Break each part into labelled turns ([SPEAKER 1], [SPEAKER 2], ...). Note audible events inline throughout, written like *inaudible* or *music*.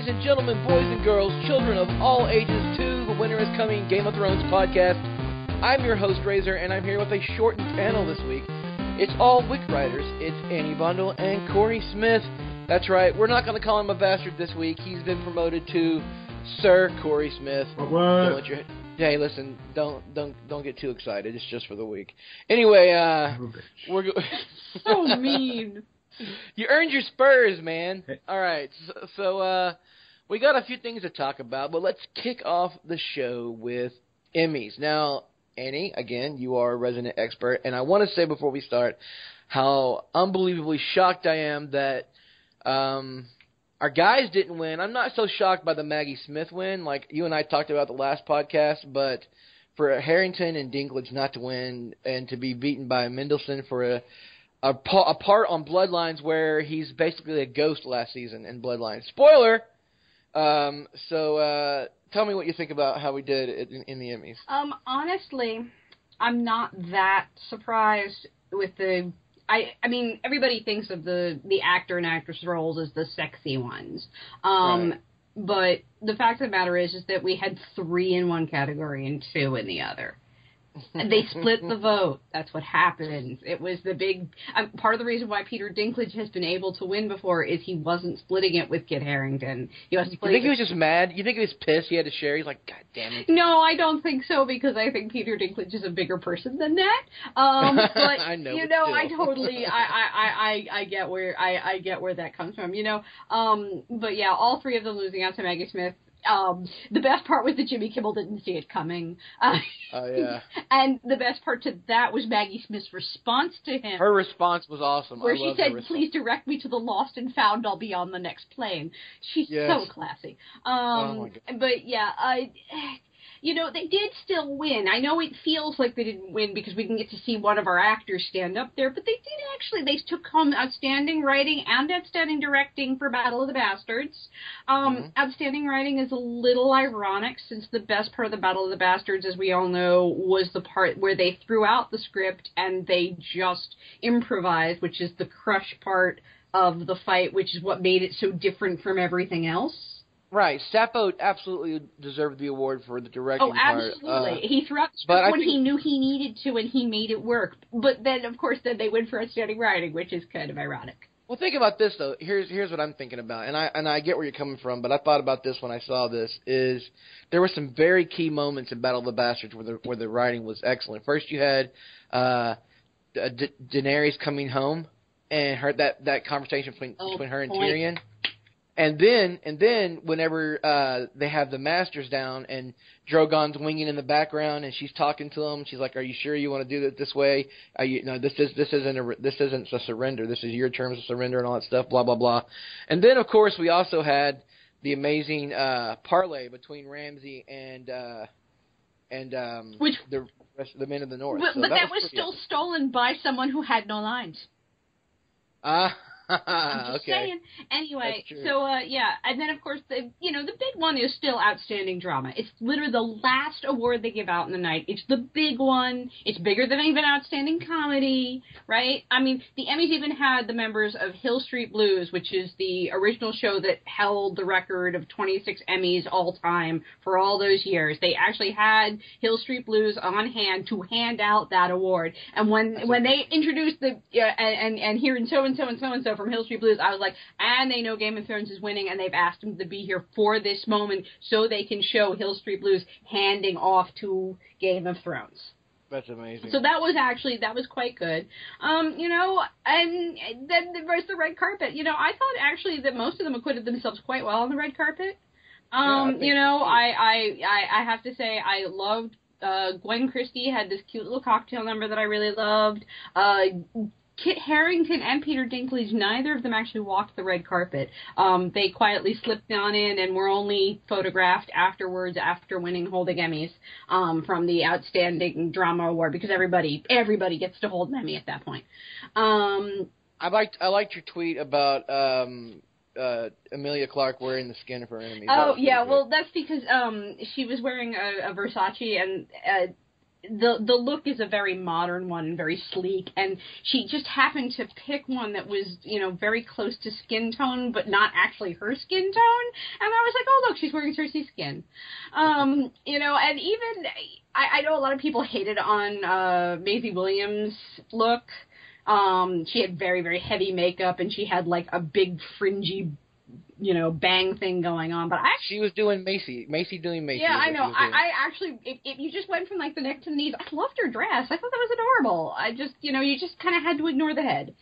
[SPEAKER 1] Welcome, ladies and gentlemen, boys and girls, children of all ages, to the Winter is Coming Game of Thrones podcast. I'm your host, Razor, and I'm here with a shortened panel this week. It's all Wick writers. It's Annie Bundle and Corey Smith. That's right, we're not going to call him a bastard this week. He's been promoted to Sir Corey Smith.
[SPEAKER 2] What?
[SPEAKER 1] Don't let your- hey, listen, don't don't don't get too excited. It's just for the week. Anyway, uh, we're go- *laughs*
[SPEAKER 3] So mean.
[SPEAKER 1] You earned your spurs, man. All right, so, so uh, we got a few things to talk about, but let's kick off the show with Emmys. Now, Annie, again, you are a resident expert, and I want to say before we start how unbelievably shocked I am that um, our guys didn't win. I'm not so shocked by the Maggie Smith win, like you and I talked about the last podcast, but for Harington and Dinklage not to win and to be beaten by Mendelsohn for a a, a part on Bloodlines where he's basically a ghost last season in Bloodlines. Spoiler. Um, so uh, tell me what you think about how we did in, in the Emmys.
[SPEAKER 3] Um, honestly, I'm not that surprised with the. I I mean, everybody thinks of the the actor and actress roles as the sexy ones. Um,
[SPEAKER 1] Right.
[SPEAKER 3] but the fact of the matter is, is that we had three in one category and two in the other. They split the vote. That's what happens. It was the big um, part of the reason why Peter Dinklage has been able to win before is he wasn't splitting it with Kit Harington. He was
[SPEAKER 1] You think he was just mad? You think he was pissed? He had to share. He's like, God damn it.
[SPEAKER 3] No, I don't think so because I think Peter Dinklage is a bigger person than that. Um, *laughs* but
[SPEAKER 1] I know,
[SPEAKER 3] you know. I totally, I, I, I, I I get where I, I get where that comes from. You know, um, but yeah, all three of them losing out to Maggie Smith. Um, the best part was that Jimmy Kimmel didn't see it coming. Uh,
[SPEAKER 1] Oh yeah. *laughs*
[SPEAKER 3] and the best part to that was Maggie Smith's response to him.
[SPEAKER 1] Her response was awesome.
[SPEAKER 3] where
[SPEAKER 1] I
[SPEAKER 3] she said. "Please direct me to the lost and found. I'll be on the next plane." She's
[SPEAKER 1] Yes.
[SPEAKER 3] so classy. Um,
[SPEAKER 1] Oh, my God.
[SPEAKER 3] but yeah, I, you know, they did still win. I know it feels like they didn't win because we didn't get to see one of our actors stand up there, but they did actually. They took home outstanding writing and outstanding directing for Battle of the Bastards. Um,
[SPEAKER 1] Mhm.
[SPEAKER 3] Outstanding writing is a little ironic since the best part of the Battle of the Bastards, as we all know, was the part where they threw out the script and they just improvised, which is the crush part of the fight, which is what made it so different from everything else.
[SPEAKER 1] Right. Sappho absolutely deserved the award for the directing
[SPEAKER 3] Oh,
[SPEAKER 1] part.
[SPEAKER 3] absolutely.
[SPEAKER 1] Uh,
[SPEAKER 3] he threw out the script when
[SPEAKER 1] think-
[SPEAKER 3] he knew he needed to, and he made it work. But then, of course, then they went for outstanding writing, which is kind of ironic.
[SPEAKER 1] Well, think about this though. Here's here's what I'm thinking about, and I and I get where you're coming from, but I thought about this when I saw this. Is there were some very key moments in Battle of the Bastards where the where the writing was excellent. First, you had uh, Da- Da- Daenerys coming home, and her that that conversation between
[SPEAKER 3] Oh,
[SPEAKER 1] between her and
[SPEAKER 3] point.
[SPEAKER 1] Tyrion. And then, and then, whenever uh, they have the masters down, and Drogon's winging in the background, and she's talking to him, she's like, "Are you sure you want to do it this way? Are you, no, this is this isn't a this isn't a surrender. This is your terms of surrender and all that stuff." Blah blah blah. And then, of course, we also had the amazing uh, parlay between Ramsay and uh, and um,
[SPEAKER 3] Which-
[SPEAKER 1] the rest of the men of the North.
[SPEAKER 3] But,
[SPEAKER 1] So
[SPEAKER 3] but that, was
[SPEAKER 1] pretty
[SPEAKER 3] still stolen by someone who had no lines.
[SPEAKER 1] Ah,
[SPEAKER 3] I'm *laughs* just
[SPEAKER 1] okay.
[SPEAKER 3] saying. Anyway, so uh, yeah, and then of course the you know the big one is still outstanding drama. It's literally the last award they give out in the night. It's the big one. It's bigger than even outstanding comedy, right? I mean, the Emmys even had the members of Hill Street Blues, which is the original show that held the record of 26 Emmys all time for all those years. They actually had Hill Street Blues on hand to hand out that award. And when
[SPEAKER 1] That's
[SPEAKER 3] when they introduced the yeah, and and, and hearing so and so and so and so from Hill Street Blues, I was like, and they know Game of Thrones is winning, and they've asked them to be here for this moment so they can show Hill Street Blues handing off to Game of Thrones.
[SPEAKER 1] That's amazing.
[SPEAKER 3] So that was actually that was quite good. Um, you know, and then there's the red carpet. You know, I thought actually that most of them acquitted themselves quite well on the red carpet. Um,
[SPEAKER 1] think
[SPEAKER 3] you know. I, I I I have to say I loved uh Gwen Christie had this cute little cocktail number that I really loved. Uh Kit Harington and Peter Dinklage, neither of them actually walked the red carpet. Um, they quietly slipped on in and were only photographed afterwards after winning holding Emmys um, from the Outstanding Drama Award because everybody everybody gets to hold an Emmy at that point. Um,
[SPEAKER 1] I liked I liked your tweet about um uh Emilia Clarke wearing the skin of her enemies. That
[SPEAKER 3] Oh yeah, well that's because um she was wearing a, a Versace and uh, the the look is a very modern one and very sleek and she just happened to pick one that was you know very close to skin tone but not actually her skin tone and i was like oh look she's wearing cersei skin. Um you know and even i i know a lot of people hated on uh maisie williams look. Um she had very very heavy makeup and she had like a big fringy you know bang thing going on. But I actually,
[SPEAKER 1] She was doing Maisie. Maisie doing Maisie.
[SPEAKER 3] yeah, I know. I. I actually, if, if you just went from like the neck to the knees, I loved her dress. I thought that was adorable. I just, you know, you just kind of had to ignore the head.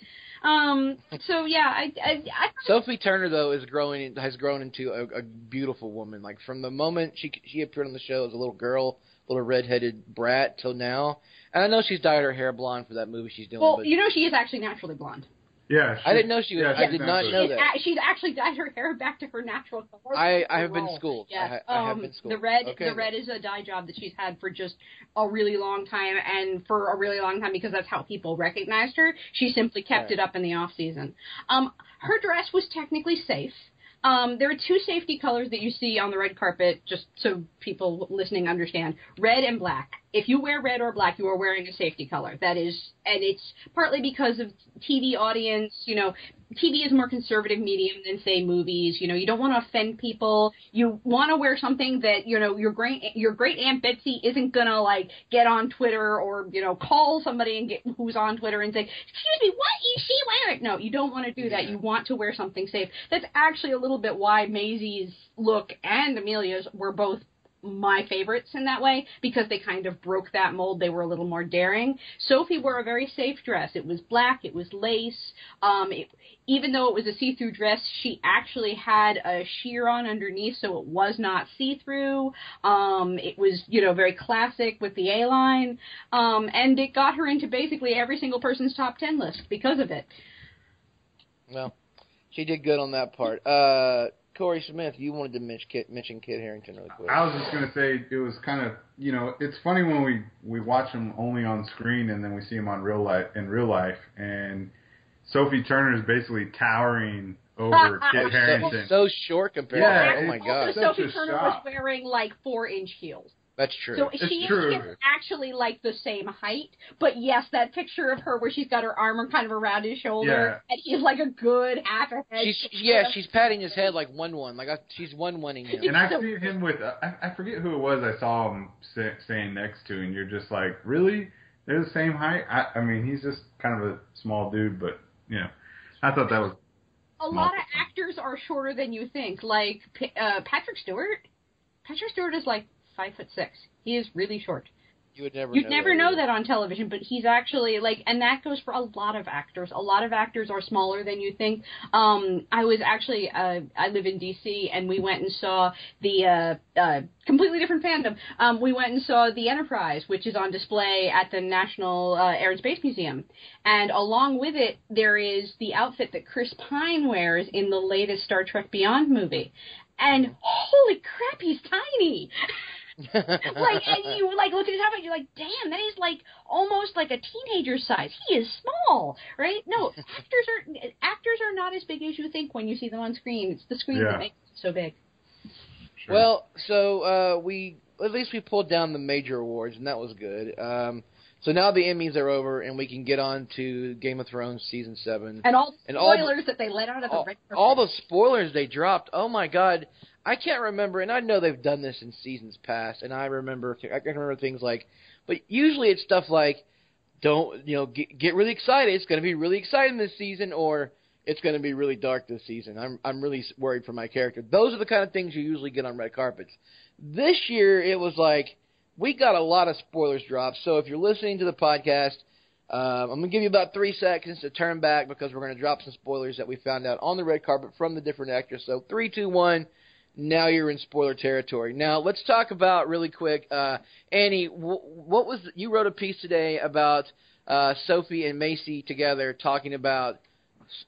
[SPEAKER 3] Um. So yeah, I, I, I
[SPEAKER 1] Sophie Turner though is growing has grown into a, a beautiful woman. Like from the moment she she appeared on the show as a little girl, little redheaded brat till now. And I know she's dyed her hair blonde for that movie she's doing.
[SPEAKER 3] well, you know, she is actually naturally blonde.
[SPEAKER 2] Yeah,
[SPEAKER 1] I didn't know she was-
[SPEAKER 2] yeah,
[SPEAKER 1] I did not know
[SPEAKER 3] She's
[SPEAKER 1] that.
[SPEAKER 3] a- she's actually dyed her hair back to her natural color.
[SPEAKER 1] I I have been
[SPEAKER 3] role.
[SPEAKER 1] schooled. I,
[SPEAKER 3] Yeah,
[SPEAKER 1] ha- I have
[SPEAKER 3] um,
[SPEAKER 1] been schooled.
[SPEAKER 3] the red,
[SPEAKER 1] okay.
[SPEAKER 3] the red is a dye job that she's had for just a really long time, and for a really long time because that's how people recognized her. She simply kept
[SPEAKER 1] Right.
[SPEAKER 3] it up in the off season. Um, her dress was technically safe. Um, there are two safety colors that you see on the red carpet, just so people listening understand: red and black. If you wear red or black, you are wearing a safety color. That is, and it's partly because of TV audience. You know, TV is a more conservative medium than say movies. You know, you don't want to offend people. You want to wear something that you know your great your great aunt Betsy isn't gonna like get on Twitter or you know call somebody and get who's on Twitter and say, "Excuse me, what is she wearing?" No, you don't want to do that. You want to wear something safe. That's actually a little bit why Maisie's look and Emilia's were both my favorites in that way because they kind of broke that mold. They were a little more daring. Sophie wore a very safe dress. It was black. It was lace. Um, it, even though it was a see-through dress, she actually had a sheer on underneath, so it was not see-through. Um, it was, you know, very classic with the A-line, um, and it got her into basically every single person's top ten list because of it.
[SPEAKER 1] Well, she did good on that part. Uh, Corey Smith, you wanted to mention Kit, mention Kit Harington really quick.
[SPEAKER 2] I was just gonna say it was kind of you know it's funny when we we watch him only on screen and then we see him on real life in real life and Sophie Turner is basically towering over *laughs* Kit Harington.
[SPEAKER 1] So short compared
[SPEAKER 2] Yeah,
[SPEAKER 1] to. Oh my god,
[SPEAKER 3] Sophie Turner
[SPEAKER 2] shock.
[SPEAKER 3] was wearing like four-inch heels.
[SPEAKER 1] That's true.
[SPEAKER 3] So
[SPEAKER 2] It's
[SPEAKER 3] she
[SPEAKER 2] true.
[SPEAKER 3] is actually like the same height, but yes, that picture of her where she's got her arm kind of around his shoulder, and he's like a good half a head.
[SPEAKER 1] she's yeah, she's patting his head like one one, like I, she's one oneing him.
[SPEAKER 2] and
[SPEAKER 3] I
[SPEAKER 2] see him with uh, I, I forget who it was I saw him sit, staying next to, and you're just like, really? They're the same height? I, I mean, he's just kind of a small dude, but you know, I thought that was
[SPEAKER 3] a lot of actors are shorter than you think. Like uh, Patrick Stewart. Patrick Stewart is like five foot six. He is really short.
[SPEAKER 1] You would never.
[SPEAKER 3] You'd
[SPEAKER 1] know
[SPEAKER 3] never
[SPEAKER 1] that
[SPEAKER 3] know
[SPEAKER 1] either.
[SPEAKER 3] that on television, but he's actually like, and that goes for a lot of actors. A lot of actors are smaller than you think. Um, I was actually, uh, I live in D.C. and we went and saw the uh, uh, completely different fandom. Um, we went and saw the Enterprise, which is on display at the National uh, Air and Space Museum, and along with it, there is the outfit that Chris Pine wears in the latest Star Trek Beyond movie. And holy crap, he's tiny *laughs* like and you like look at his outfit, you're like, damn, that is like almost like a teenager's size. He is small, right? No, *laughs* actors are actors are not as big as you think when you see them on screen. It's the screen
[SPEAKER 2] Yeah.
[SPEAKER 3] that makes them so big.
[SPEAKER 2] sure.
[SPEAKER 1] Well, so uh, we at least we pulled down the major awards, and that was good. Um, so now the Emmys are over, and we can get on to Game of Thrones season seven.
[SPEAKER 3] And all the
[SPEAKER 1] And all the-
[SPEAKER 3] spoilers that they let out of the
[SPEAKER 1] all,
[SPEAKER 3] red carpet.
[SPEAKER 1] all the spoilers they dropped. Oh my god, I can't remember, and I know they've done this in seasons past, and I remember I can remember things like, but usually it's stuff like, don't you know, get, get really excited. It's going to be really exciting this season, or it's going to be really dark this season. I'm I'm really worried for my character. Those are the kind of things you usually get on red carpets. This year it was like we got a lot of spoilers dropped. So if you're listening to the podcast. Um, I'm gonna give you about three seconds to turn back because we're gonna drop some spoilers that we found out on the red carpet from the different actors. So three, two, one. Now you're in spoiler territory. Now let's talk about really quick, uh, Annie. What was you wrote a piece today about uh, Sophie and Maisie together talking about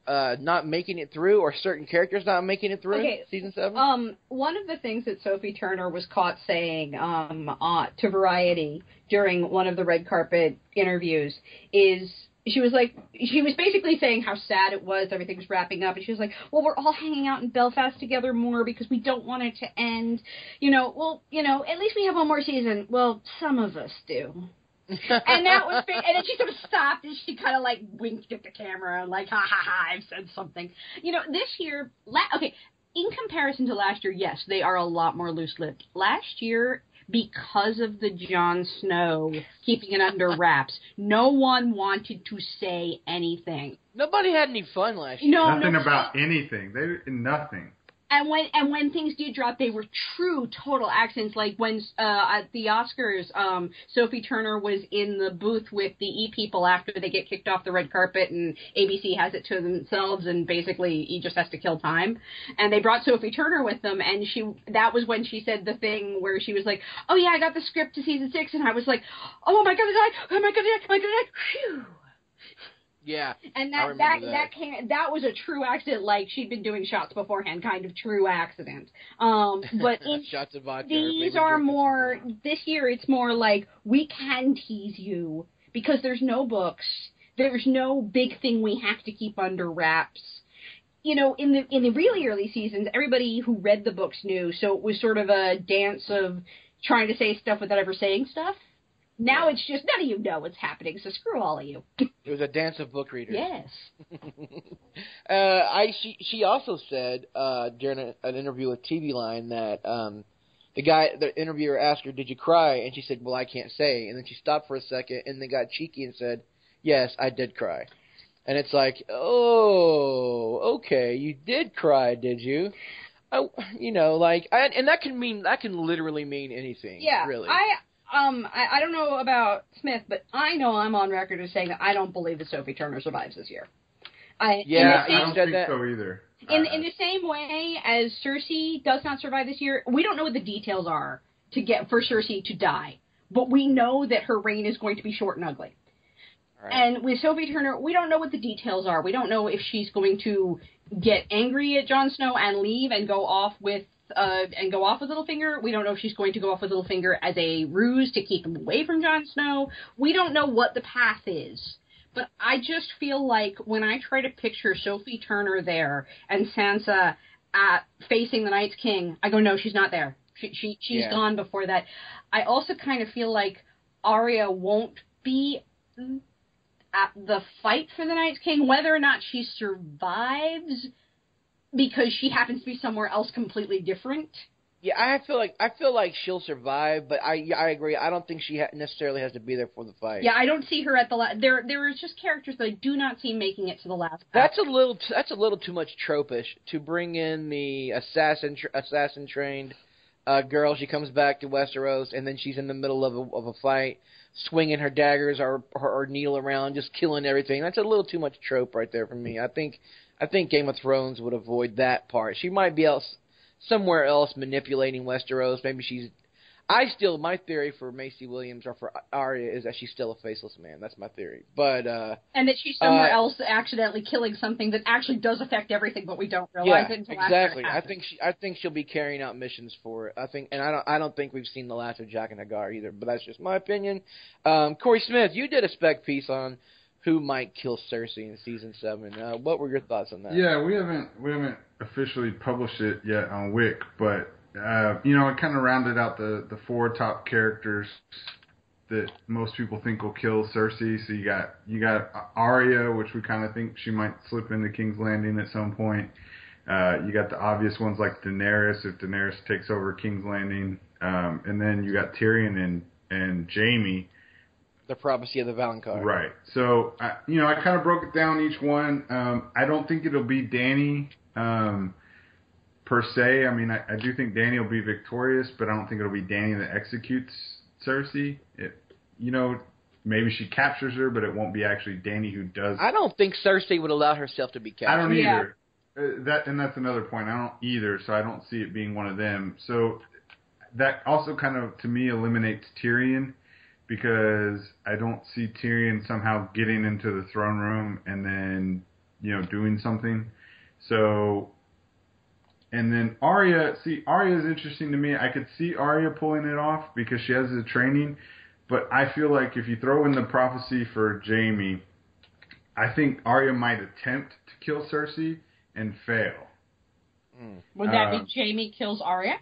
[SPEAKER 1] uh, not making it through or certain characters not making it through
[SPEAKER 3] Okay,
[SPEAKER 1] season seven?
[SPEAKER 3] Um, one of the things that Sophie Turner was caught saying um, uh, to Variety during one of the red carpet interviews is she was like she was basically saying how sad it was everything was wrapping up and she was like well we're all hanging out in belfast together more because we don't want it to end. You know well you know at least we have one more season. Well some of us do and that was fa- and then she sort of stopped and she kind of like winked at the camera and like ha ha ha I've said something. You know, this year, la- okay, in comparison to last year, yes, they are a lot more loose lipped. Last year, because of the Jon Snow keeping it under wraps, no one wanted to say anything.
[SPEAKER 1] Nobody had any fun last year.
[SPEAKER 3] No,
[SPEAKER 2] Nothing
[SPEAKER 3] no,
[SPEAKER 2] about anything. They nothing.
[SPEAKER 3] And when and when things did drop, they were true total accidents. Like when uh, at the Oscars, um, Sophie Turner was in the booth with the E people after they get kicked off the red carpet, and ABC has it to themselves, and basically he just has to kill time. And they brought Sophie Turner with them, and she that was when she said the thing where she was like, "Oh yeah, I got the script to season six, and I was like, oh my god, I die, oh my god, die, oh my god, die.
[SPEAKER 1] Yeah.
[SPEAKER 3] And that that, that
[SPEAKER 1] that.
[SPEAKER 3] came that was a true accident, like she'd been doing shots beforehand, kind of true accident. Um, but *laughs* in
[SPEAKER 1] Shots of vodka.
[SPEAKER 3] these are more this year. It's more like we can tease you because there's no books, there's no big thing we have to keep under wraps. You know, in the in the really early seasons, everybody who read the books knew, so it was sort of a dance of trying to say stuff without ever saying stuff. Now it's just none of you know what's happening, so screw all of you. *laughs*
[SPEAKER 1] It was a dance of book readers.
[SPEAKER 3] Yes. *laughs*
[SPEAKER 1] uh, I she she also said uh, during a, an interview with TV Line that um, the guy the interviewer asked her, "Did you cry?" and she said, "Well, I can't say." And then she stopped for a second and then got cheeky and said, "Yes, I did cry." And it's like, "Oh, okay, you did cry, did you?" I, you know, like, I, and that can mean that can literally mean anything.
[SPEAKER 3] Yeah,
[SPEAKER 1] really.
[SPEAKER 3] I um I, I don't know about Smith, but I know I'm on record as saying that I don't believe that Sophie Turner survives this year. I
[SPEAKER 1] Yeah,
[SPEAKER 3] the
[SPEAKER 2] I
[SPEAKER 3] same,
[SPEAKER 2] don't think
[SPEAKER 1] that.
[SPEAKER 2] so either.
[SPEAKER 3] in,
[SPEAKER 2] Uh,
[SPEAKER 3] in the same way as Cersei does not survive this year, we don't know what the details are to get for Cersei to die, but we know that her reign is going to be short and ugly.
[SPEAKER 1] Right.
[SPEAKER 3] And with Sophie Turner, we don't know what the details are. We don't know if she's going to get angry at Jon Snow and leave and go off with uh, and go off with Littlefinger. We don't know if she's going to go off with Littlefinger as a ruse to keep him away from Jon Snow. We don't know what the path is. But I just feel like when I try to picture Sophie Turner there and Sansa at facing the Night's King, I go, no, she's not there. She, she she's
[SPEAKER 1] Yeah.
[SPEAKER 3] gone before that. I also kind of feel like Arya won't be at the fight for the Night's King, whether or not she survives because she happens to be somewhere else completely different.
[SPEAKER 1] Yeah, I feel like I feel like she'll survive, but I yeah, I agree. I don't think she ha- necessarily has to be there for the fight.
[SPEAKER 3] Yeah, I don't see her at the last. There, there is just characters that I do not see making it to the last.
[SPEAKER 1] That's a little t- that's a little too much tropish to bring in the assassin tr- assassin trained uh, girl. She comes back to Westeros and then she's in the middle of a, of a fight, swinging her daggers or, or or needle around, just killing everything. That's a little too much trope right there for me. I think I think Game of Thrones would avoid that part. She might be else somewhere else manipulating Westeros. Maybe she's. I still my theory for Maisie Williams or for Arya is that she's still a faceless man. That's my theory. But uh
[SPEAKER 3] and that she's somewhere
[SPEAKER 1] Uh,
[SPEAKER 3] else accidentally killing something that actually does affect everything, but we don't realize
[SPEAKER 1] yeah,
[SPEAKER 3] it until after it
[SPEAKER 1] exactly. I think she, I think she'll be carrying out missions for it. I think, and I don't, I don't think we've seen the last of Jaqen H'ghar either. But that's just my opinion. Um, Corey Smith, you did a spec piece on who might kill Cersei in season seven. Uh, what were your thoughts on that?
[SPEAKER 2] Yeah, we haven't we haven't officially published it yet on Wick, but uh, you know, it kind of rounded out the the four top characters that most people think will kill Cersei. So you got you got Arya, which we kind of think she might slip into King's Landing at some point. Uh, you got the obvious ones like Daenerys if Daenerys takes over King's Landing, um, and then you got Tyrion and and Jaime.
[SPEAKER 1] The prophecy of the Valonqar.
[SPEAKER 2] Right. So, I, you know, I kind of broke it down each one. Um, I don't think it'll be Dany um, per se. I mean, I, I do think Dany will be victorious, but I don't think it'll be Dany that executes Cersei. It, you know, maybe she captures her, but it won't be actually Dany who does.
[SPEAKER 1] I don't think Cersei would allow herself to be captured.
[SPEAKER 2] I don't
[SPEAKER 3] Yeah.
[SPEAKER 2] either. Uh, that and that's another point. I don't either, so I don't see it being one of them. So that also kind of to me eliminates Tyrion because I don't see Tyrion somehow getting into the throne room and then you know doing something. So and then Arya, see Arya is interesting to me. I could see Arya pulling it off because she has the training, but I feel like if you throw in the prophecy for Jaime, I think Arya might attempt to kill Cersei and fail.
[SPEAKER 1] Mm.
[SPEAKER 3] Would that
[SPEAKER 2] uh,
[SPEAKER 3] be Jaime kills Arya?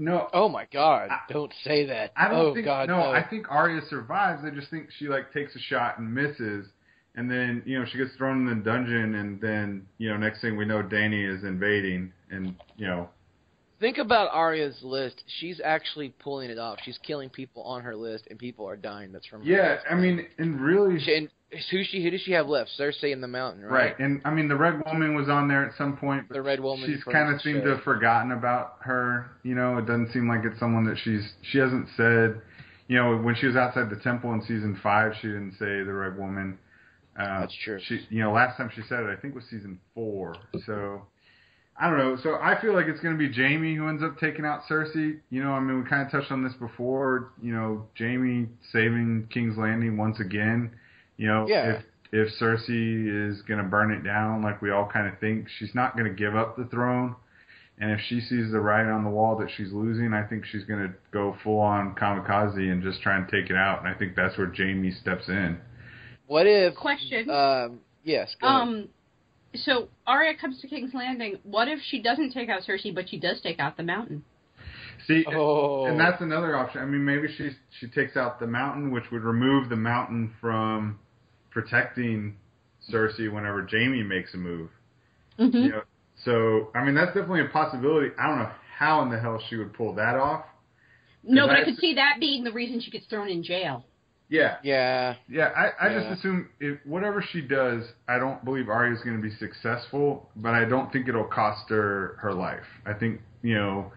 [SPEAKER 2] No,
[SPEAKER 1] Oh my God!
[SPEAKER 2] I-
[SPEAKER 1] don't say that.
[SPEAKER 2] I don't
[SPEAKER 1] oh
[SPEAKER 2] think
[SPEAKER 1] God,
[SPEAKER 2] no,
[SPEAKER 1] no.
[SPEAKER 2] I think Arya survives. I just think she like takes a shot and misses, and then you know she gets thrown in the dungeon, and then you know next thing we know, Dany is invading, and you know
[SPEAKER 1] Think about Arya's list. She's actually pulling it off. She's killing people on her list, and people are dying. That's from her
[SPEAKER 2] yeah. I mean, and really,
[SPEAKER 1] She, and who she who does she have left? Cersei in the mountain,
[SPEAKER 2] right,
[SPEAKER 1] right?
[SPEAKER 2] and I mean the Red Woman was on there at some point, but
[SPEAKER 1] The Red Woman.
[SPEAKER 2] she's kind of seemed
[SPEAKER 1] show.
[SPEAKER 2] to have forgotten about her. You know, it doesn't seem like it's someone that she's she hasn't said. You know, when she was outside the temple in season five, she didn't say the Red Woman. Uh,
[SPEAKER 1] That's true.
[SPEAKER 2] She, you know, last time she said it, I think was season four. So I don't know. So I feel like it's going to be Jaime who ends up taking out Cersei. You know, I mean, we kind of touched on this before. You know, Jaime saving King's Landing once again. You know,
[SPEAKER 1] Yeah.
[SPEAKER 2] if if Cersei is going to burn it down like we all kind of think, she's not going to give up the throne. And if she sees the writing on the wall that she's losing, I think she's going to go full on kamikaze and just try and take it out. And I think that's where Jaime steps in.
[SPEAKER 1] What if?
[SPEAKER 3] Question.
[SPEAKER 1] Um. Yes. Go ahead.
[SPEAKER 3] Um, so Arya comes to King's Landing. What if she doesn't take out Cersei, but she does take out the Mountain?
[SPEAKER 2] See,
[SPEAKER 1] Oh.
[SPEAKER 2] and that's another option. I mean, maybe she she takes out the mountain, which would remove the mountain from protecting Cersei whenever Jaime makes a move.
[SPEAKER 3] Mm-hmm.
[SPEAKER 2] You know, so I mean, that's definitely a possibility. I don't know how in the hell she would pull that off.
[SPEAKER 3] No, but I
[SPEAKER 2] I-
[SPEAKER 3] could see that being the reason she gets thrown in jail.
[SPEAKER 2] Yeah,
[SPEAKER 1] yeah.
[SPEAKER 2] yeah. I, I
[SPEAKER 1] Yeah.
[SPEAKER 2] just assume if whatever she does, I don't believe Arya's going to be successful, but I don't think it'll cost her her life. I think you know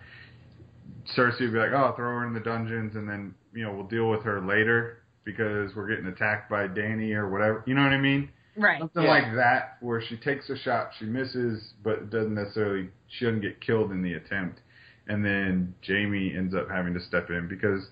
[SPEAKER 2] Cersei would be like, oh, throw her in the dungeons, and then you know we'll deal with her later because we're getting attacked by Dany or whatever. You know what I mean?
[SPEAKER 3] Right.
[SPEAKER 2] Something
[SPEAKER 1] Yeah.
[SPEAKER 2] like that, where she takes a shot, she misses, but doesn't necessarily she doesn't get killed in the attempt, and then Jaime ends up having to step in because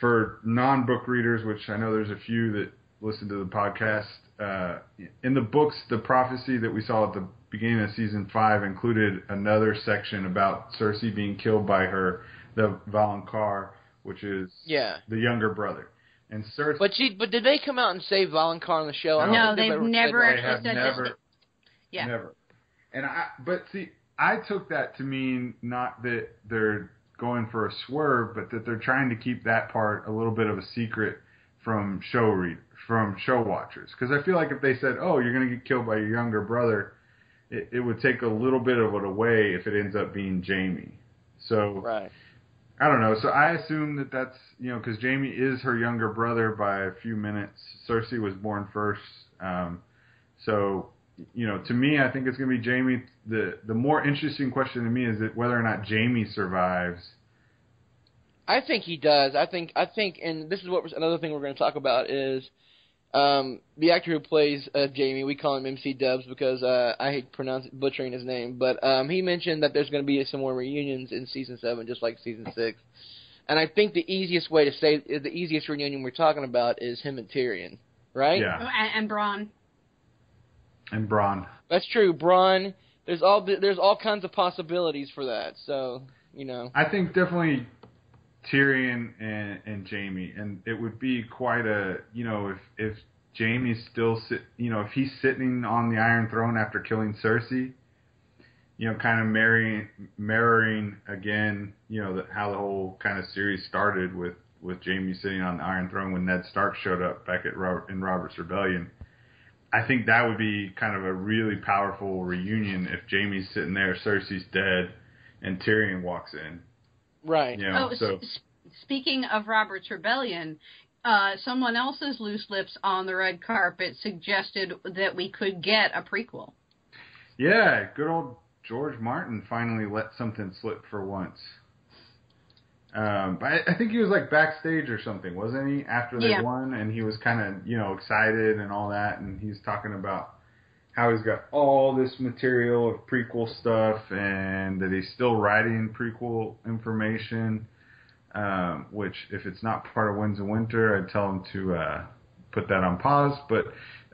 [SPEAKER 2] for non-book readers, which I know there's a few that listen to the podcast, uh, in the books, the prophecy that we saw at the beginning of season five included another section about Cersei being killed by her, the Valonqar, which is
[SPEAKER 1] Yeah.
[SPEAKER 2] the younger brother, and Cersei.
[SPEAKER 1] But she. But did they come out and say Valonqar on the show? I don't
[SPEAKER 3] No, they've
[SPEAKER 1] ever said
[SPEAKER 3] never
[SPEAKER 1] that.
[SPEAKER 2] they have
[SPEAKER 3] said
[SPEAKER 2] never,
[SPEAKER 3] this. Yeah.
[SPEAKER 2] never. And I, but see, I took that to mean not that they're going for a swerve, but that they're trying to keep that part a little bit of a secret from show read from show watchers. Because I feel like if they said, "Oh, you're going to get killed by your younger brother," it, it would take a little bit of it away if it ends up being Jaime. So
[SPEAKER 1] Right.
[SPEAKER 2] I don't know. So I assume that that's you know because Jaime is her younger brother by a few minutes. Cersei was born first, um, so you know to me I think it's going to be Jaime. The the more interesting question to me is that whether or not Jaime survives.
[SPEAKER 1] I think he does. I think I think, and this is what another thing we're going to talk about is um, the actor who plays uh, Jaime. We call him MC Dubs because uh, I hate pronouncing butchering his name, but um, he mentioned that there's going to be some more reunions in season seven, just like season six. And I think the easiest way to say the easiest reunion we're talking about is him and Tyrion, right?
[SPEAKER 2] Yeah,
[SPEAKER 3] Oh, and, and Bronn.
[SPEAKER 2] and Bronn.
[SPEAKER 1] That's true. Bronn. There's all there's all kinds of possibilities for that. So you know.
[SPEAKER 2] I think definitely Tyrion and, and Jaime, and it would be quite a you know if if Jaime's still sit you know if he's sitting on the Iron Throne after killing Cersei, you know, kind of marrying mirroring again, you know, the, how the whole kind of series started with with Jaime sitting on the Iron Throne when Ned Stark showed up back at Robert, in Robert's Rebellion. I think that would be kind of a really powerful reunion if Jaime's sitting there, Cersei's dead, and Tyrion walks in.
[SPEAKER 1] Right.
[SPEAKER 2] You know,
[SPEAKER 3] oh,
[SPEAKER 2] so
[SPEAKER 3] s- s- speaking of Robert's Rebellion, uh, someone else's loose lips on the red carpet suggested that we could get a prequel.
[SPEAKER 2] yeah, good old George Martin finally let something slip for once. Um, but I, I think he was like backstage or something, wasn't he? After they
[SPEAKER 3] Yeah.
[SPEAKER 2] won, and he was kind of you know excited and all that, and he's talking about how he's got all this material of prequel stuff, and that he's still writing prequel information. Um, which, if it's not part of Winds of Winter, I'd tell him to uh, put that on pause. But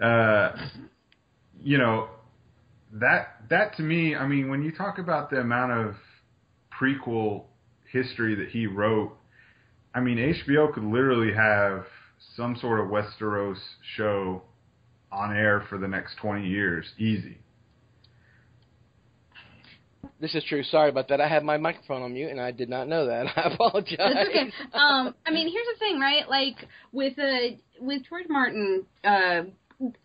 [SPEAKER 2] uh, you know, that that to me, I mean, when you talk about the amount of prequel history that he wrote, I mean, HBO could literally have some sort of Westeros show on air for the next 20 years, easy.
[SPEAKER 1] This is true. Sorry about that. I had my microphone on mute and I did not know that. *laughs* I apologize.
[SPEAKER 3] That's okay. Um, I mean, here's the thing, right? Like with uh, with George Martin, uh,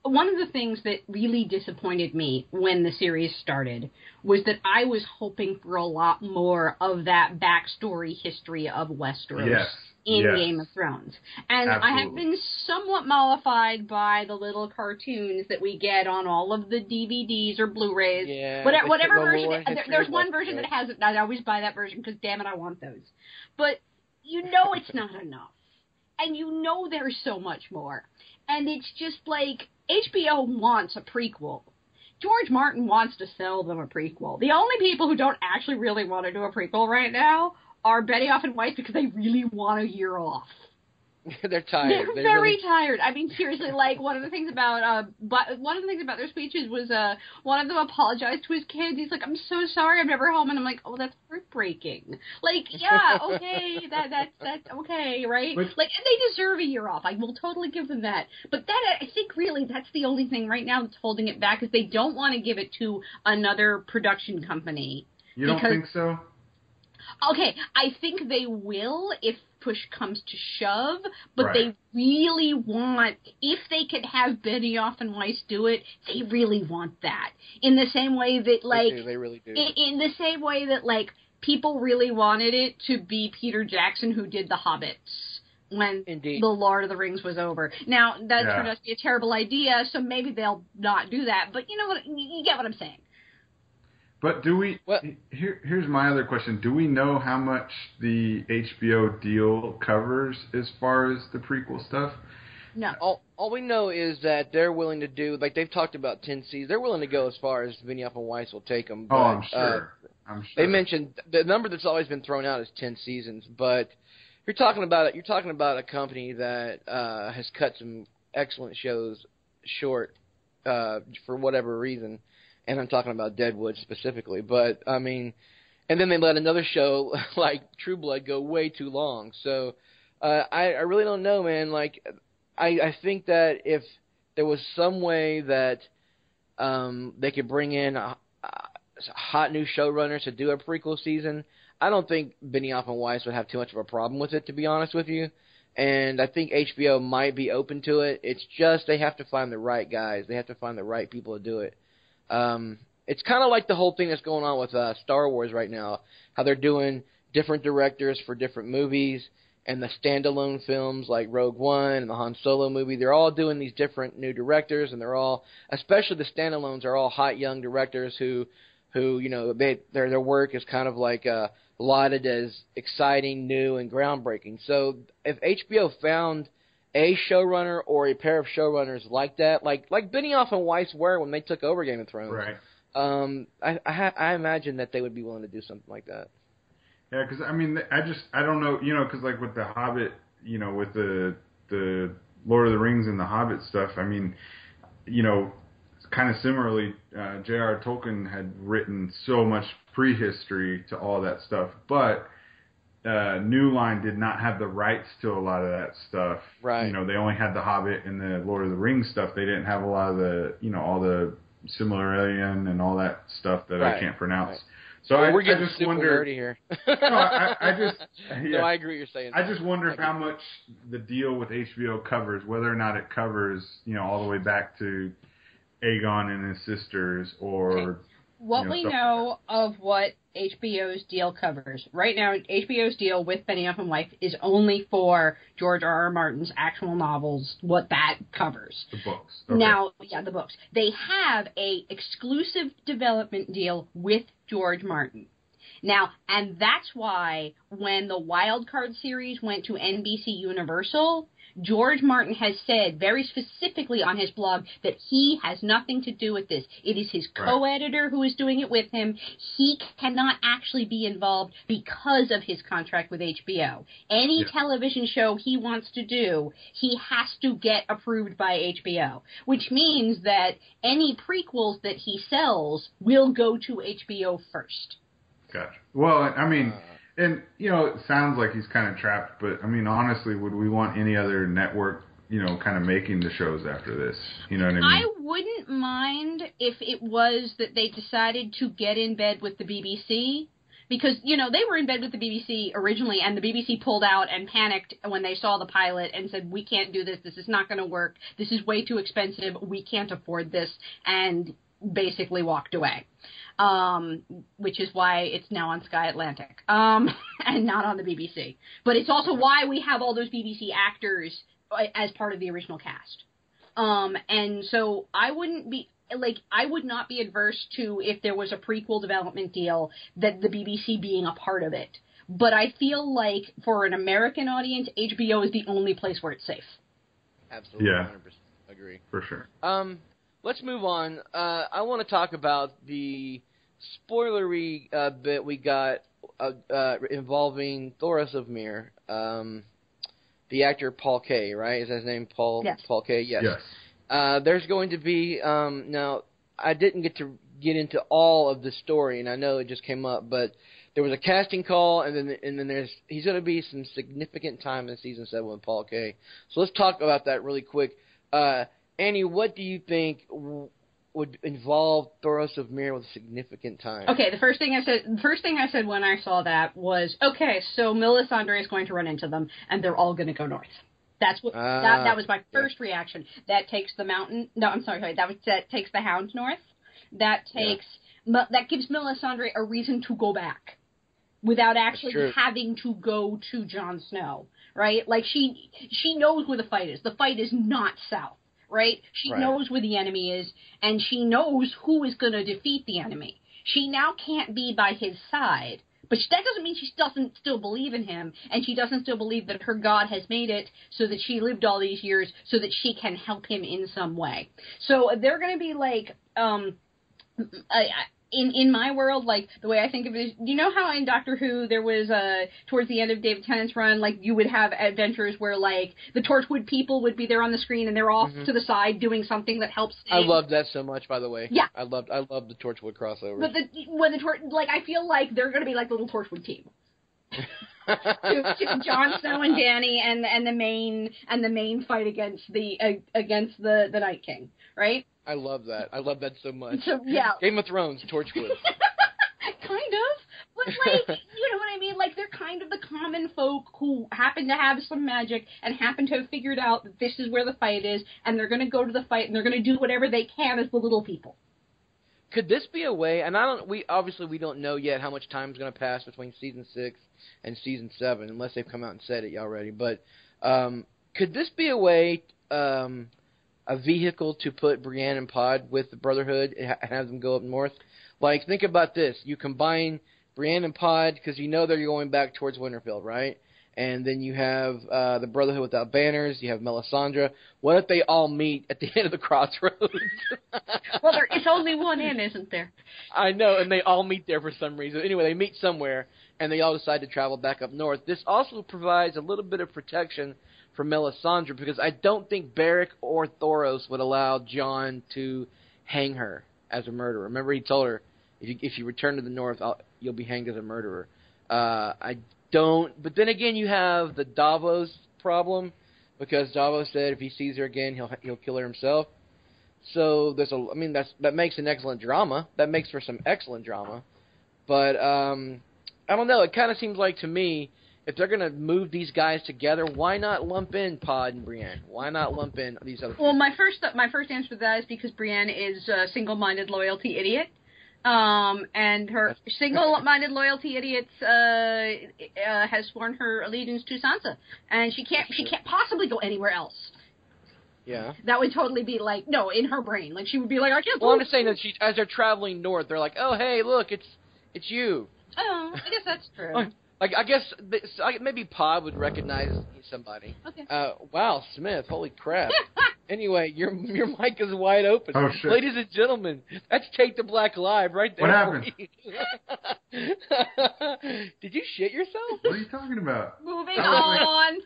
[SPEAKER 3] one of the things that really disappointed me when the series started was that I was hoping for a lot more of that backstory history of Westeros
[SPEAKER 2] Yes.
[SPEAKER 3] In
[SPEAKER 2] yes.
[SPEAKER 3] Game of Thrones. And I have been somewhat mollified by the little cartoons that we get on all of the DVDs or Blu-rays.
[SPEAKER 1] Yeah,
[SPEAKER 3] whatever, whatever version.
[SPEAKER 1] lore
[SPEAKER 3] there- there's one
[SPEAKER 1] Westeros.
[SPEAKER 3] version that has it. I always buy that version because damn it, I want those. But you know it's not enough, and you know there's so much more, and it's just like HBO wants a prequel. George Martin wants to sell them a prequel. The only people who don't actually really want to do a prequel right now are Benioff and Weiss because they really want a year off. *laughs*
[SPEAKER 1] They're tired.
[SPEAKER 3] They're
[SPEAKER 1] They
[SPEAKER 3] very
[SPEAKER 1] really-
[SPEAKER 3] tired. I mean, seriously, like one of the things about uh, but one of the things about their speeches was uh, one of them apologized to his kids. He's like, "I'm so sorry, I'm never home," and I'm like, "Oh, that's heartbreaking." Like, yeah, *laughs* okay, that that's that's okay, right?
[SPEAKER 2] But-
[SPEAKER 3] like, and they deserve a year off. I will totally give them that. But that I think really that's the only thing right now that's holding it back is they don't want to give it to another production company.
[SPEAKER 2] You don't
[SPEAKER 3] because-
[SPEAKER 2] think so?
[SPEAKER 3] Okay, I think they will if push comes to shove, but
[SPEAKER 2] Right.
[SPEAKER 3] they really want, if they could have Benioff and Weiss do it, they really want that. In the same way that,
[SPEAKER 1] they
[SPEAKER 3] like,
[SPEAKER 1] do, they really do.
[SPEAKER 3] in, in the same way that, like, people really wanted it to be Peter Jackson who did The Hobbits when
[SPEAKER 1] Indeed.
[SPEAKER 3] The Lord of the Rings was over. Now, that
[SPEAKER 2] Yeah.
[SPEAKER 3] turned out to be a terrible idea, so maybe they'll not do that, but you know what, you, you get what I'm saying.
[SPEAKER 2] But do we?
[SPEAKER 1] Well-
[SPEAKER 2] here, here's my other question: Do we know how much the HBO deal covers as far as the prequel stuff?
[SPEAKER 3] No.
[SPEAKER 1] all all we know is that they're willing to do like they've talked about ten seasons. They're willing to go as far as Benioff and Weiss will take them. But,
[SPEAKER 2] oh, I'm
[SPEAKER 1] uh,
[SPEAKER 2] sure. I'm sure.
[SPEAKER 1] they mentioned the number that's always been thrown out is ten seasons, but you're talking about you're talking about a company that uh, has cut some excellent shows short uh, for whatever reason, and I'm talking about Deadwood specifically. But I mean, and then they let another show *laughs* like True Blood go way too long. So uh, I I really don't know, man. Like I I think that if there was some way that um, they could bring in a, a hot new showrunners to do a prequel season, I don't think Benioff and Weiss would have too much of a problem with it, to be honest with you. And I think HBO might be open to it. It's just they have to find the right guys. They have to find the right people to do it. Um, it's kind of like the whole thing that's going on with uh, Star Wars right now. How they're doing different directors for different movies, and the standalone films like Rogue One and the Han Solo movie. They're all doing these different new directors, and they're all, especially the standalones, are all hot young directors who, who you know, they their their work is kind of like uh, lauded as exciting, new, and groundbreaking. So if HBO found a showrunner or a pair of showrunners like that, like like Benioff and Weiss were when they took over Game of Thrones,
[SPEAKER 2] right.
[SPEAKER 1] um, I I, ha- I imagine that they would be willing to do something like that.
[SPEAKER 2] Yeah, because I mean, I just I don't know, you know, because like with the Hobbit, you know, with the the Lord of the Rings and the Hobbit stuff, I mean, you know, kind of similarly, uh, J.R. Tolkien had written so much prehistory to all that stuff, but uh, New Line did not have the rights to a lot of that stuff.
[SPEAKER 1] Right.
[SPEAKER 2] You know, they only had the Hobbit and the Lord of the Rings stuff. They didn't have a lot of the, you know, all the Silmarillion and all that stuff that
[SPEAKER 1] Right,
[SPEAKER 2] I can't pronounce.
[SPEAKER 1] right.
[SPEAKER 2] So
[SPEAKER 1] Well,
[SPEAKER 2] I,
[SPEAKER 1] we're getting
[SPEAKER 2] I just
[SPEAKER 1] super
[SPEAKER 2] wonder.
[SPEAKER 1] nerdy here. *laughs*
[SPEAKER 2] No, I, I just *laughs*
[SPEAKER 1] no. I agree what you're saying.
[SPEAKER 2] I just wonder
[SPEAKER 1] I
[SPEAKER 2] how much the deal with HBO covers, whether or not it covers, you know, all the way back to Aegon and his sisters, or
[SPEAKER 3] What
[SPEAKER 2] you know,
[SPEAKER 3] we
[SPEAKER 2] stuff
[SPEAKER 3] know of what HBO's deal covers right now, HBO's deal with Benioff and Weiss is only for George R. R. Martin's actual novels. What that covers.
[SPEAKER 2] the books. Okay.
[SPEAKER 3] Now, yeah, the books. They have a exclusive development deal with George Martin. Now, and that's why when the Wild Card series went to NBC Universal, George Martin has said very specifically on his blog that he has nothing to do with this. It is his co-editor who is doing it with him. He cannot actually be involved because of his contract with HBO. Any
[SPEAKER 2] Yeah.
[SPEAKER 3] television show he wants to do, he has to get approved by HBO, which means that any prequels that he sells will go to HBO first.
[SPEAKER 2] Gotcha. Well, I mean,
[SPEAKER 1] Uh,
[SPEAKER 2] and you know, it sounds like he's kind of trapped, but I mean, honestly, would we want any other network you know, kind of making the shows after this. You know what I mean?
[SPEAKER 3] I wouldn't mind if it was that they decided to get in bed with the BBC because you know they were in bed with the BBC originally, and the BBC pulled out and panicked when they saw the pilot and said, "We can't do this. This is not going to work. This is way too expensive. We can't afford this," and basically walked away. Um, which is why it's now on Sky Atlantic, um, *laughs* and not on the BBC. But it's also why we have all those BBC actors uh, as part of the original cast. Um, and so I wouldn't be like I would not be adverse to if there was a prequel development deal that the BBC being a part of it. But I feel like for an American audience, HBO is the only place where it's safe.
[SPEAKER 1] Absolutely,
[SPEAKER 2] Yeah.
[SPEAKER 1] 100% agree.
[SPEAKER 2] for sure.
[SPEAKER 1] Um, let's move on. Uh, I want to talk about the spoilery uh, bit we got uh, uh, involving Thoros of Myr, um, the actor Paul Kaye. Right? Is that his name? Paul.
[SPEAKER 3] Yes.
[SPEAKER 1] Paul Kaye. Yes.
[SPEAKER 2] Yes.
[SPEAKER 1] Uh, there's going to be um, now. I didn't get to get into all of the story, and I know it just came up, but there was a casting call, and then and then there's he's going to be some significant time in season seven with Paul Kaye. So let's talk about that really quick. Uh, Annie, what do you think w- would involve Thoros of Myr with significant time?
[SPEAKER 3] Okay, the first thing I said, the first thing I said when I saw that was, okay, so Melisandre is going to run into them, and they're all going to go north. That's what
[SPEAKER 1] Ah,
[SPEAKER 3] that, that was my first reaction. That takes the mountain. No, I'm sorry, sorry. That was that takes the hound north. That takes Me- that gives Melisandre a reason to go back without actually having to go to Jon Snow, right? Like she she knows where the fight is. The fight is not south, right? She
[SPEAKER 1] Right.
[SPEAKER 3] knows where the enemy is, and she knows who is going to defeat the enemy. She now can't be by his side. But that doesn't mean she doesn't still believe in him, and she doesn't still believe that her God has made it so that she lived all these years so that she can help him in some way. So they're going to be like, um, I, I- in in my world, like the way I think of it is, you know how in Doctor Who there was uh towards the end of David Tennant's run, like you would have adventures where like the Torchwood people would be there on the screen and they're off
[SPEAKER 1] Mhm.
[SPEAKER 3] to the side doing something that helps.
[SPEAKER 1] I loved that so much, by the way.
[SPEAKER 3] Yeah.
[SPEAKER 1] I loved I loved the Torchwood crossover.
[SPEAKER 3] But the when the tor- like I feel like they're going to be like the little Torchwood team. To, to Jon Snow and Dany and and the main and the main fight against the uh, against the the Night King, right?
[SPEAKER 1] I love that. I love that so much.
[SPEAKER 3] So yeah,
[SPEAKER 1] Game of Thrones, Torchwood. *laughs*
[SPEAKER 3] kind of. But like, you know what I mean? Like they're kind of the common folk who happen to have some magic and happen to have figured out that this is where the fight is, and they're going to go to the fight and they're going to do whatever they can as the little people.
[SPEAKER 1] Could this be a way? And I don't. We obviously we don't know yet how much time is going to pass between season six and season seven, unless they've come out and said it already. But um, could this be a way, um, a vehicle to put Brienne and Pod with the Brotherhood and have them go up north? Like, think about this: you combine Brienne and Pod because you know they're going back towards Winterfell, right? And then you have uh, the Brotherhood without banners. You have Melisandre. What if they all meet at the *laughs* end of the crossroads? *laughs*
[SPEAKER 3] Well, there is only one in, isn't there?
[SPEAKER 1] I know, and they all meet there for some reason. Anyway, they meet somewhere, and they all decide to travel back up north. This also provides a little bit of protection for Melisandre because I don't think Beric or Thoros would allow Jon to hang her as a murderer. Remember, he told her, "If you, if you return to the north, I'll, you'll be hanged as a murderer." Uh, I don't. But then again, you have the Davos problem because Davos said if he sees her again, he'll he'll kill her himself. So there's a, I mean, that's that makes an excellent drama. That makes for some excellent drama. But um, I don't know. It kind of seems like to me, if they're gonna move these guys together, why not lump in Pod and Brienne? Why not lump in these other?
[SPEAKER 3] Well, my first my first answer to that is because Brienne is a single-minded loyalty idiot. Um, and her *laughs* single-minded loyalty idiots uh, uh, has sworn her allegiance to Sansa, and she can't she can't possibly go anywhere else.
[SPEAKER 1] Yeah.
[SPEAKER 3] That would totally be like no in her brain. Like she would be like, I can't.
[SPEAKER 1] Well, I'm just saying that she, as they're traveling north, they're like, oh hey, look, it's it's you.
[SPEAKER 3] Oh, I guess that's true. *laughs*
[SPEAKER 1] Like, like I guess th- so I- maybe Pod would recognize somebody.
[SPEAKER 3] Okay.
[SPEAKER 1] Uh, wow, Smith, holy crap. *laughs* Anyway, your your mic is wide open.
[SPEAKER 2] Oh, shit.
[SPEAKER 1] Ladies and gentlemen, that's Take the Black Live right there.
[SPEAKER 2] What happened? *laughs*
[SPEAKER 1] Did you shit yourself?
[SPEAKER 2] What are you talking about?
[SPEAKER 3] Moving
[SPEAKER 2] I was
[SPEAKER 3] on.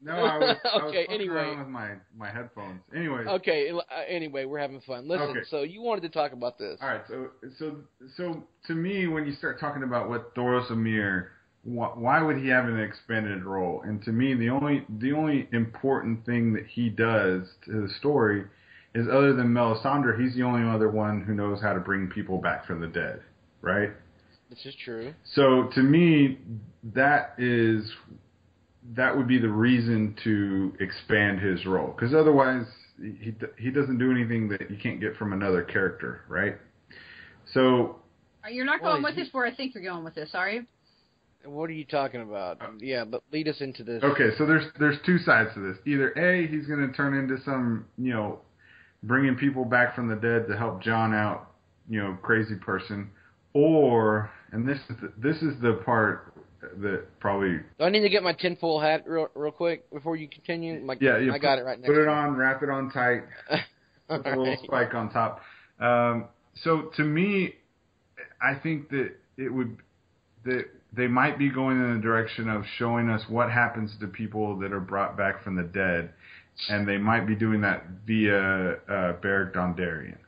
[SPEAKER 2] No, I was, I was
[SPEAKER 1] Okay, anyway.
[SPEAKER 2] with my my headphones. Anyways,
[SPEAKER 1] Okay. Uh, anyway, we're having fun. Listen.
[SPEAKER 2] Okay.
[SPEAKER 1] So you wanted to talk about this?
[SPEAKER 2] all right. So so so to me, when you start talking about what Thoros Amir wh- why would he have an expanded role? And to me, the only the only important thing that he does to the story is other than Melisandre, he's the only other one who knows how to bring people back from the dead, right?
[SPEAKER 1] This is true.
[SPEAKER 2] So to me, that is that would be the reason to expand his role because otherwise he he doesn't do anything that you can't get from another character, right? So
[SPEAKER 3] You're not
[SPEAKER 1] Well,
[SPEAKER 3] going with
[SPEAKER 1] you-
[SPEAKER 3] this where I think you're going with this, are you?
[SPEAKER 1] What are you talking about? Yeah, but lead us into this.
[SPEAKER 2] Okay, so there's there's two sides to this. Either a he's going to turn into some you know bringing people back from the dead to help Jon out, you know, crazy person, or and this is the, this is the part that probably
[SPEAKER 1] Do I need to get my tinfoil hat real, real quick before you continue? My,
[SPEAKER 2] yeah you
[SPEAKER 1] I got it right next.
[SPEAKER 2] put it on, wrap it on tight, *laughs* with a little
[SPEAKER 1] right.
[SPEAKER 2] spike on top. Um, so to me, I think that it would that they might be going in the direction of showing us what happens to people that are brought back from the dead, and they might be doing that via uh, Beric Dondarrion.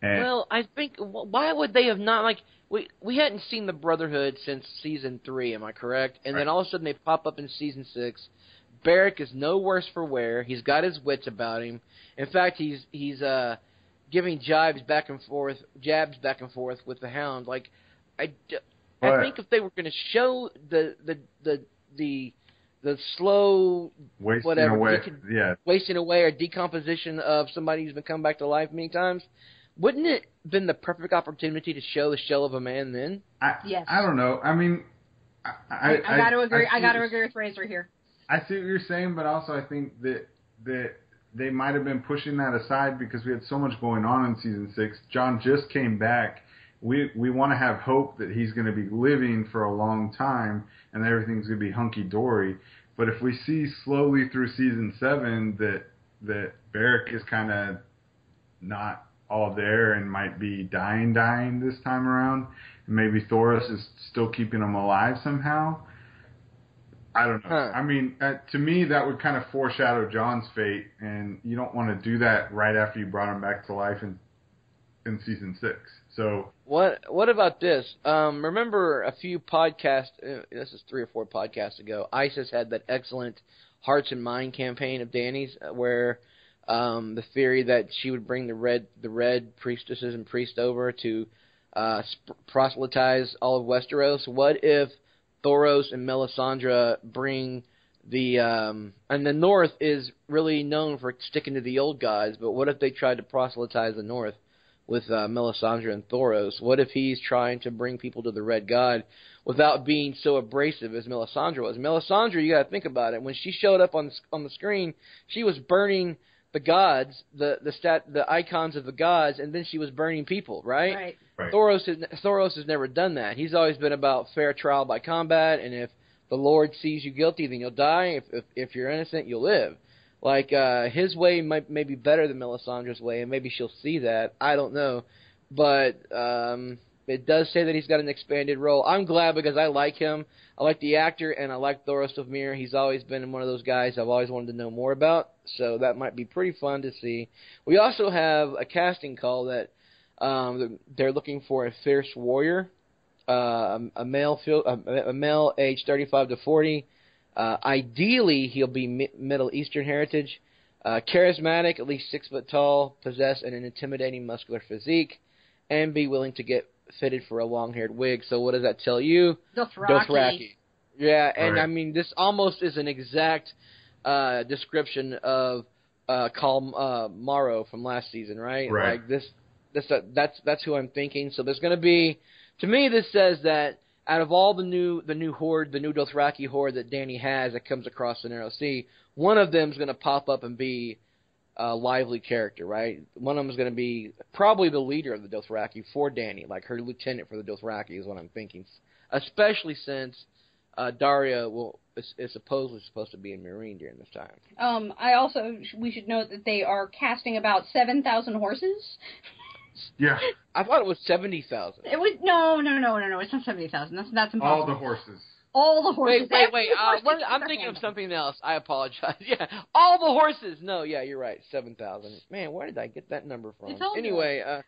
[SPEAKER 2] And
[SPEAKER 1] Well, I think why would they have not like we we hadn't seen the Brotherhood since season three, am I correct? And then all of a sudden they pop up in season six. Beric is no worse for wear. He's got his wits about him. In fact, he's he's uh giving jibes back and forth, jabs back and forth with the Hound. Like I, d- I
[SPEAKER 2] But-
[SPEAKER 1] think if they were going to show the the the the the slow
[SPEAKER 2] wasting
[SPEAKER 1] whatever,
[SPEAKER 2] away,
[SPEAKER 1] you
[SPEAKER 2] yeah,
[SPEAKER 1] wasting away or decomposition of somebody who's been come back to life many times, wouldn't it been the perfect opportunity to show the shell of a man then?
[SPEAKER 2] I,
[SPEAKER 3] Yes.
[SPEAKER 2] I don't know. I mean, I, I,
[SPEAKER 3] I, got to agree. I,
[SPEAKER 2] see
[SPEAKER 3] got to agree with Razor here.
[SPEAKER 2] I see what you're saying, but also I think that that they might have been pushing that aside because we had so much going on in season six. Jon just came back. We we want to have hope that he's going to be living for a long time and that everything's going to be hunky dory. But if we see slowly through season seven that that Beric is kind of not all there and might be dying, dying this time around, and maybe Thoros is still keeping him alive somehow. I don't know.
[SPEAKER 1] Huh.
[SPEAKER 2] I mean, uh, to me, that would kind of foreshadow Jon's fate, and you don't want to do that right after you brought him back to life in in season six. So
[SPEAKER 1] What What about this? Um, remember a few podcasts. Uh, this is three or four podcasts ago. Isis had that excellent Hearts and Mind campaign of Dany's, uh, where um, the theory that she would bring the red the red priestesses and priests over to uh, sp- proselytize all of Westeros. What if Thoros and Melisandre bring the um, and the North is really known for sticking to the old gods, but what if they tried to proselytize the North? With uh, Melisandre and Thoros? What if he's trying to bring people to the Red God without being so abrasive as Melisandre was? Melisandre, you got to think about it. When she showed up on the, on the screen, she was burning the gods, the the stat, the icons of the gods, and then she was burning people, right?
[SPEAKER 3] Right.
[SPEAKER 2] right.
[SPEAKER 1] Thoros has, Thoros has never done that. He's always been about fair trial by combat, and if the Lord sees you guilty, then you'll die. If if, if you're innocent, you'll live. Like uh, his way might may be better than Melisandre's way, and maybe she'll see that. I don't know, but um, it does say that he's got an expanded role. I'm glad because I like him. I like the actor, and I like Thoros of Myr. He's always been one of those guys I've always wanted to know more about. So that might be pretty fun to see. We also have a casting call that um, they're looking for a fierce warrior, uh, a male, a, a male age 35 to 40. Uh, ideally, he'll be mi- Middle Eastern heritage, uh, charismatic, at least six foot tall, possess an intimidating muscular physique, and be willing to get fitted for a long-haired wig. So, what does that tell you?
[SPEAKER 3] Dothraki.
[SPEAKER 1] Dothraki. Yeah, and
[SPEAKER 2] Right.
[SPEAKER 1] I mean, this almost is an exact uh, description of uh, Khal uh, Moro from last season, right?
[SPEAKER 2] Right.
[SPEAKER 1] Like this, this uh, that's that's who I'm thinking. So there's going to be, to me, this says that out of all the new the new horde, the new Dothraki horde that Dany has that comes across the Narrow Sea, one of them is going to pop up and be a lively character, right? One of them is going to be probably the leader of the Dothraki for Dany, like her lieutenant for the Dothraki is what I'm thinking. Especially since uh, Daario will is, is supposedly supposed to be in Meereen during this time.
[SPEAKER 3] Um, I also we should note that they are casting about seven thousand horses. *laughs*
[SPEAKER 2] yeah,
[SPEAKER 1] I thought it was seventy thousand.
[SPEAKER 3] It was no, no, no, no, no. It's not seventy thousand. That's that's impossible.
[SPEAKER 2] all the horses.
[SPEAKER 3] All the horses.
[SPEAKER 1] Wait, wait, wait! Uh, what, I'm
[SPEAKER 3] their
[SPEAKER 1] thinking of something else. I apologize. *laughs* Yeah, all the horses. No, yeah, you're right. Seven thousand. Man, where did I get that number from?
[SPEAKER 3] It's all good.
[SPEAKER 1] anyway, uh,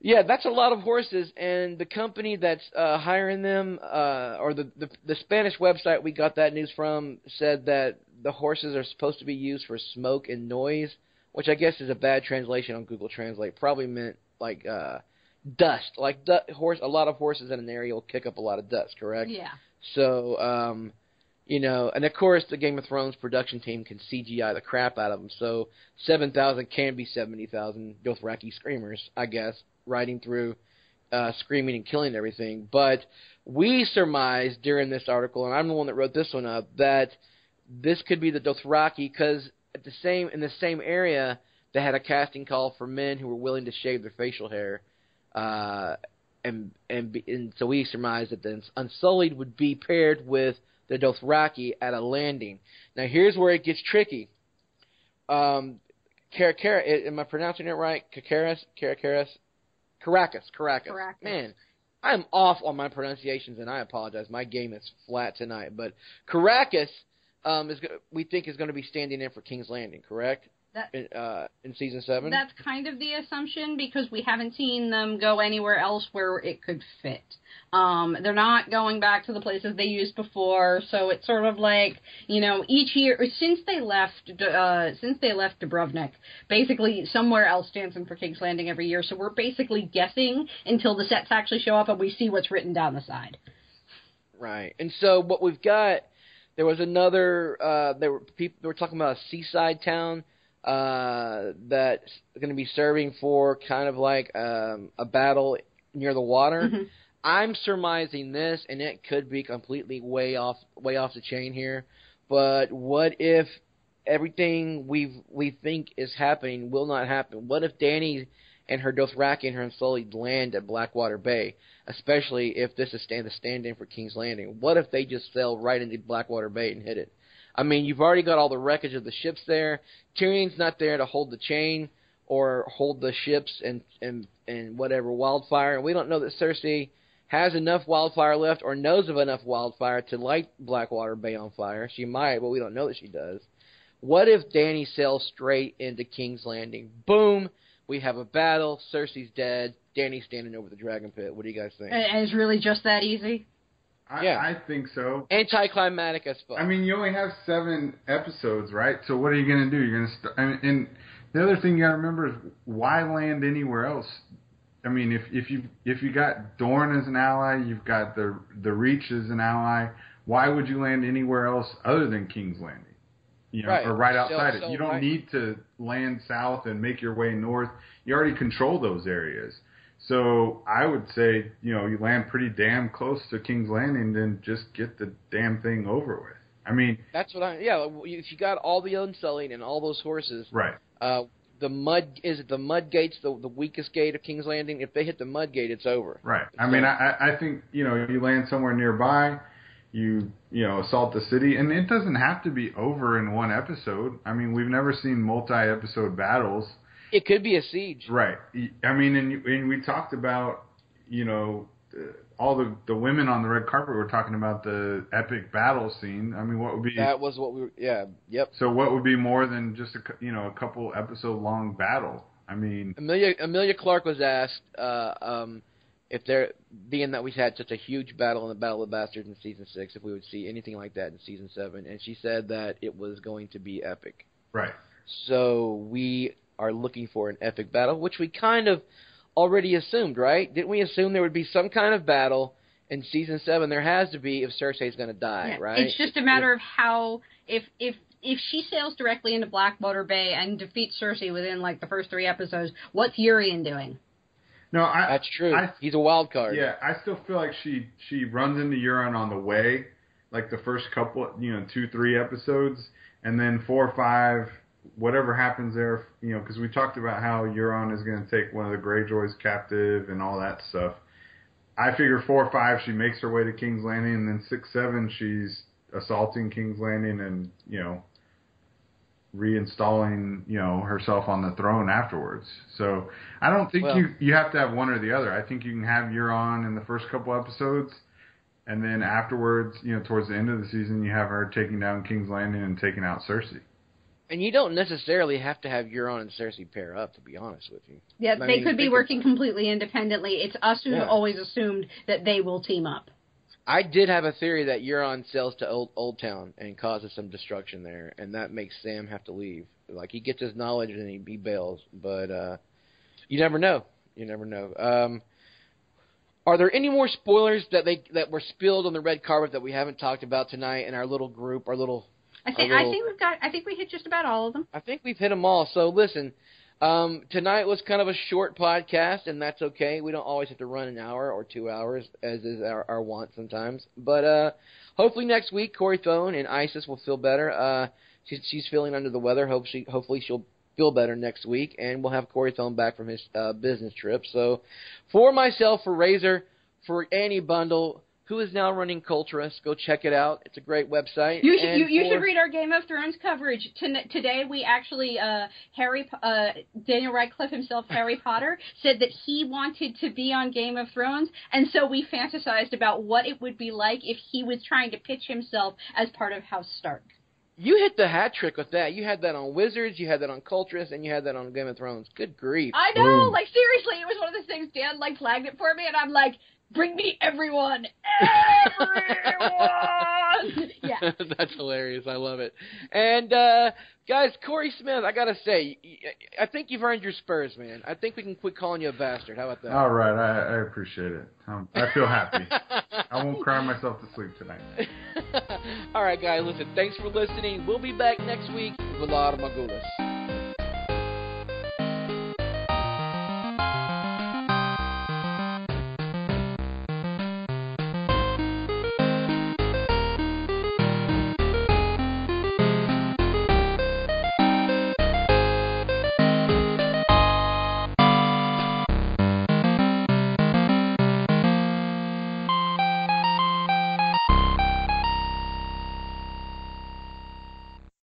[SPEAKER 1] Yeah, that's a lot of horses, and the company that's uh, hiring them, uh, or the, the the Spanish website we got that news from, said that the horses are supposed to be used for smoke and noise, which I guess is a bad translation on Google Translate. Probably meant like uh, dust, like du- horse. A lot of horses in an area will kick up a lot of dust, correct?
[SPEAKER 3] Yeah.
[SPEAKER 1] So, um, you know, and of course the Game of Thrones production team can CGI the crap out of them. So seven thousand can be seventy thousand Dothraki screamers, I guess, riding through, uh, screaming and killing everything. But we surmised during this article, and I'm the one that wrote this one up, that this could be the Dothraki because at the same in the same area they had a casting call for men who were willing to shave their facial hair. Uh, and and be, and so we surmised that the Unsullied would be paired with the Dothraki at a landing. Now here's where it gets tricky. Um, Car- Car- am I pronouncing it right? Caracas, Caracas, Caracas, Caracas.
[SPEAKER 3] Caracas.
[SPEAKER 1] Man, I'm off on my pronunciations, and I apologize. My game is flat tonight. But Caracas um, is we think is going to be standing in for King's Landing, correct?
[SPEAKER 3] That-
[SPEAKER 1] in, uh, in season seven.
[SPEAKER 3] That's kind of the assumption because we haven't seen them go anywhere else where it could fit. Um, they're not going back to the places they used before, so it's sort of like you know each year since they left uh, since they left Dubrovnik, basically somewhere else stands in for King's Landing every year. So we're basically guessing until the sets actually show up and we see what's written down the side.
[SPEAKER 1] Right. And so what we've got, there was another. Uh, there were people. They were talking about a seaside town uh, that's going to be serving for kind of like um, a battle near the water.
[SPEAKER 3] Mhm.
[SPEAKER 1] I'm surmising this, and it could be completely way off, way off the chain here. But what if everything we we think is happening will not happen? What if Dany and her Dothraki and her Unsullied land at Blackwater Bay, especially if this is stand the stand-in for King's Landing? What if they just sail right into Blackwater Bay and hit it? I mean, you've already got all the wreckage of the ships there. Tyrion's not there to hold the chain or hold the ships and and and whatever wildfire. And we don't know that Cersei has enough wildfire left or knows of enough wildfire to light Blackwater Bay on fire. She might, but we don't know that she does. What if Dany sails straight into King's Landing? Boom! We have a battle. Cersei's dead. Dany's standing over the dragon pit. What do you guys think?
[SPEAKER 3] And it's really just that easy.
[SPEAKER 2] I,
[SPEAKER 1] Yeah.
[SPEAKER 2] I think so.
[SPEAKER 1] Anticlimactic as fuck.
[SPEAKER 2] I mean, you only have seven episodes, right? So what are you going to do? You're going to st- I mean, and the other thing you got to remember is why land anywhere else? I mean, if if you if you got Dorne as an ally, you've got the the Reach as an ally. Why would you land anywhere else other than King's Landing? You know,
[SPEAKER 1] Right.
[SPEAKER 2] or right
[SPEAKER 1] So-
[SPEAKER 2] outside it.
[SPEAKER 1] so
[SPEAKER 2] You don't
[SPEAKER 1] why-
[SPEAKER 2] need to land south and make your way north. You already control those areas. So I would say, you know, you land pretty damn close to King's Landing, then just get the damn thing over with. I mean,
[SPEAKER 1] That's what I. Yeah, if you got all the Unsullied and all those horses,
[SPEAKER 2] right.
[SPEAKER 1] uh, the mud is it the mud gates the the weakest gate of King's Landing? If they hit the mud gate, it's over.
[SPEAKER 2] Right. I mean, I, I- I think you know you land somewhere nearby, you you know assault the city, and it doesn't have to be over in one episode. I mean, we've never seen multi-episode battles.
[SPEAKER 1] It could be a siege.
[SPEAKER 2] Right. I mean, and, and we talked about you know uh, all the the women on the red carpet were talking about the epic battle scene. I mean, what would be
[SPEAKER 1] That was what we. were Yeah. Yep.
[SPEAKER 2] so? What would be more than just a you know a couple episode long battle? I mean,
[SPEAKER 1] Emilia Emilia Clarke was asked uh, um, if there, being that we had such a huge battle in the Battle of the Bastards in season six, if we would see anything like that in season seven, and she said that it was going to be epic.
[SPEAKER 2] right.
[SPEAKER 1] So we are looking for an epic battle, which we kind of already assumed, right? Didn't we assume there would be some kind of battle in season seven? There has to be if Cersei's going to die,
[SPEAKER 3] Yeah,
[SPEAKER 1] right?
[SPEAKER 3] It's just a matter of how if if if she sails directly into Blackwater Bay and defeats Cersei within like the first three episodes, what's Euron doing?
[SPEAKER 2] No, I,
[SPEAKER 1] That's true.
[SPEAKER 2] I
[SPEAKER 1] He's a wild card.
[SPEAKER 2] Yeah, I still feel like she she runs into Euron on the way, like the first couple, you know, two three episodes, and then four or five, whatever happens there, you know, because we talked about how Euron is going to take one of the Greyjoys captive and all that stuff. I figure four or five, she makes her way to King's Landing, and then six seven, she's assaulting King's Landing and you know reinstalling you know herself on the throne afterwards. So I don't think
[SPEAKER 1] Well-
[SPEAKER 2] you you have to have one or the other. I think you can have Euron in the first couple episodes, and then afterwards, you know, towards the end of the season, you have her taking down King's Landing and taking out Cersei.
[SPEAKER 1] And you don't necessarily have to have Euron and Cersei pair up, to be honest with you.
[SPEAKER 3] Yeah,
[SPEAKER 1] I
[SPEAKER 3] they
[SPEAKER 1] mean,
[SPEAKER 3] could be
[SPEAKER 1] think
[SPEAKER 3] working completely independently. It's us who
[SPEAKER 1] Yeah.
[SPEAKER 3] have always assumed that they will team up.
[SPEAKER 1] I did have a theory that Euron sails to Old Old Town and causes some destruction there, and that makes Sam have to leave. Like he gets his knowledge and he, he bails, but uh, you never know. You never know. Um, are there any more spoilers that they that were spilled on the red carpet that we haven't talked about tonight in our little group, our little
[SPEAKER 3] I think
[SPEAKER 1] little-
[SPEAKER 3] I think we've got I think we hit just about all of them.
[SPEAKER 1] I think we've hit them all. So listen, um, tonight was kind of a short podcast, and that's okay. We don't always have to run an hour or two hours, as is our, our want sometimes. But uh, hopefully next week, Corey Thone and Isis will feel better. Uh, she's, she's feeling under the weather. Hope she, hopefully she'll feel better next week, and we'll have Corey Thone back from his uh, business trip. So for myself, for Razor, for Annie Bundle. Who is now running Coltrus? Go check it out. It's a great website.
[SPEAKER 3] You should you, you
[SPEAKER 1] for-
[SPEAKER 3] should read our Game of Thrones coverage. Ton- today we actually uh, Harry uh, Daniel Radcliffe himself Harry *laughs* Potter said that he wanted to be on Game of Thrones, and so we fantasized about what it would be like if he was trying to pitch himself as part of House Stark.
[SPEAKER 1] You hit the hat trick with that. You had that on Wizards, you had that on Coltrus, and you had that on Game of Thrones. Good grief.
[SPEAKER 3] I know,
[SPEAKER 2] Boom.
[SPEAKER 3] like seriously, it was one of those things. Dan like flagged it for me, and I'm like, bring me everyone, *laughs* everyone. yeah. *laughs*
[SPEAKER 1] That's hilarious. I love it. And uh guys, Corey Smith, I gotta say, I think you've earned your spurs, man. I think we can quit calling you a bastard. How about that?
[SPEAKER 2] All right, I, I appreciate it. Um, I feel happy. *laughs* I won't cry myself to sleep tonight.
[SPEAKER 1] All right, guys. Listen. Thanks for listening. We'll be back next week with a lot of Magulas.